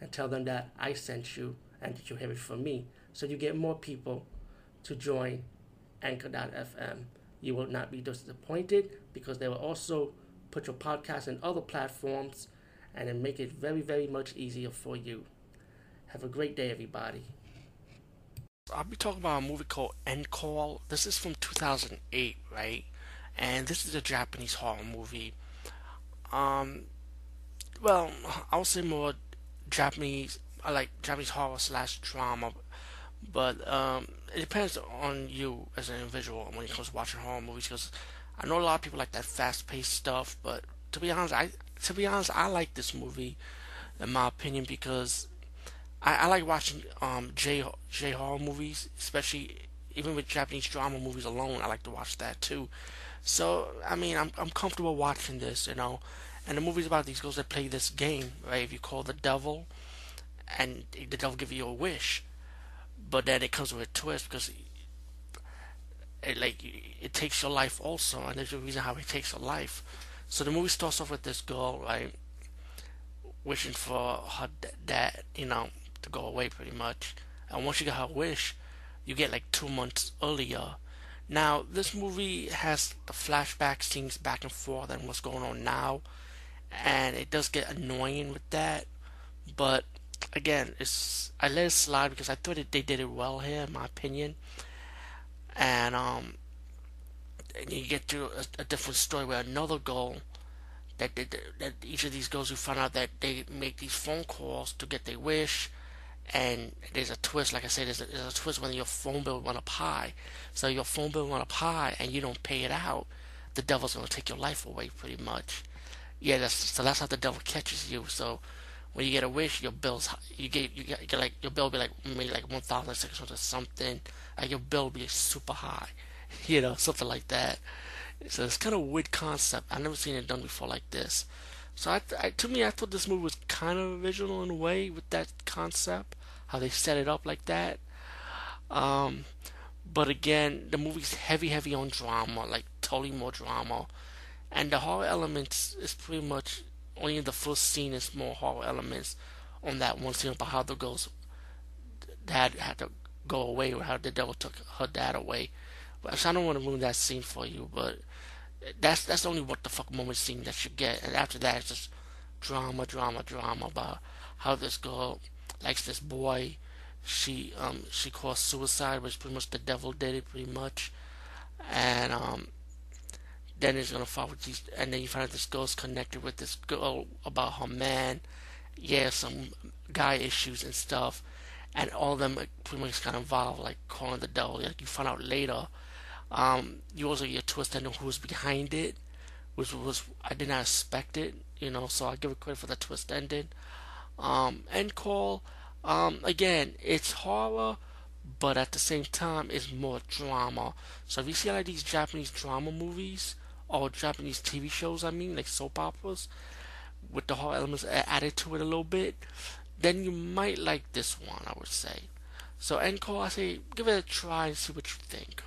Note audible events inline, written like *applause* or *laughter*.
and tell them that I sent you and that you have it from me. So you get more people to join Anchor.fm. You will not be disappointed because they will also put your podcast in other platforms and then make it very, very much easier for you. Have a great day, everybody. I'll be talking about a movie called End Call. This is from 2008, right? And this is a Japanese horror movie. Um, well, I'll say more Japanese. I like Japanese horror slash drama, but um, it depends on you as an individual when it comes to watching horror movies. Because I know a lot of people like that fast-paced stuff, but to be honest, I to be honest, I like this movie, in my opinion, because I, I like watching um J J horror movies, especially even with Japanese drama movies alone. I like to watch that too. So I mean, I'm I'm comfortable watching this, you know. And the movie's about these girls that play this game, right? If you call the devil, and the devil give you a wish, but then it comes with a twist because it like it takes your life also, and there's a reason how it takes your life. So the movie starts off with this girl, right, wishing for her dad, you know, to go away pretty much. And once you get her wish, you get like two months earlier. Now, this movie has the flashback scenes back and forth and what's going on now, and it does get annoying with that. But again, it's I let it slide because I thought it, they did it well here, in my opinion. And um, and you get to a, a different story where another girl that, that that each of these girls who find out that they make these phone calls to get their wish and there's a twist. Like I said, there's a, there's a twist when your phone bill went up high. So your phone bill went up high, and you don't pay it out. The devil's gonna take your life away, pretty much. Yeah, that's so that's how the devil catches you. So when you get a wish, your bills you get you get, you get like your bill be like maybe like one thousand six hundred something. Like your bill be super high, *laughs* you know, something like that. So it's kind of weird concept. I've never seen it done before like this. So I, I, to me, I thought this movie was kind of original in a way with that concept, how they set it up like that. Um, but again, the movie's heavy, heavy on drama, like totally more drama, and the horror elements is pretty much only the first scene is more horror elements on that one scene about how the girl's dad had to go away or how the devil took her dad away. But I don't want to ruin that scene for you, but that's that's only what the fuck moment scene that you get, and after that it's just drama, drama, drama about how this girl likes this boy. She um she caused suicide, which pretty much the devil did it pretty much, and um then it's gonna follow these, and then you find out this girl's connected with this girl about her man, yeah, some guy issues and stuff, and all of them pretty much got involved, like calling the devil. Like you find out later um, you also get a twist on who's behind it, which was I did not expect it. You know, so I give it credit for the twist ending. Um, End Call, um, again, it's horror, but at the same time, it's more drama. So if you see like these Japanese drama movies or Japanese TV shows, I mean, like soap operas, with the horror elements added to it a little bit, then you might like this one, I would say. So Call, I say, give it a try and see what you think.